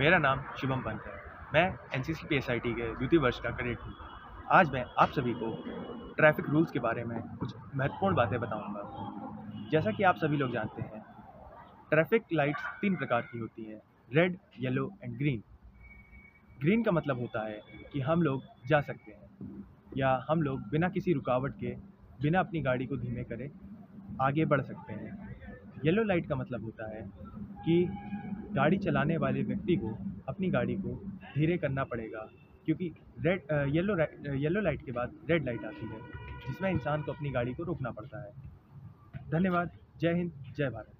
मेरा नाम शुभम पंत है। मैं एन सी के द्वितीय वर्ष का कैडेट हूँ। आज मैं आप सभी को ट्रैफ़िक रूल्स के बारे में कुछ महत्वपूर्ण बातें बताऊँगा। जैसा कि आप सभी लोग जानते हैं, ट्रैफ़िक लाइट्स तीन प्रकार की होती हैं, red, yellow and green. Green का मतलब होता है कि हम लोग जा सकते हैं, या हम लोग बिना किसी रुकावट के, बिना अपनी गाड़ी को धीमे करे, आगे बढ़ सकते हैं। येलो लाइट का मतलब होता है कि गाड़ी चलाने वाले व्यक्ति को, अपनी गाड़ी को धीरे करना पड़ेगा, क्योंकि रेड येलो येलो लाइट के बाद रेड लाइट आती है, जिसमें इंसान को अपनी गाड़ी को रोकना पड़ता है। धन्यवाद, जय हिंद, जय भारत।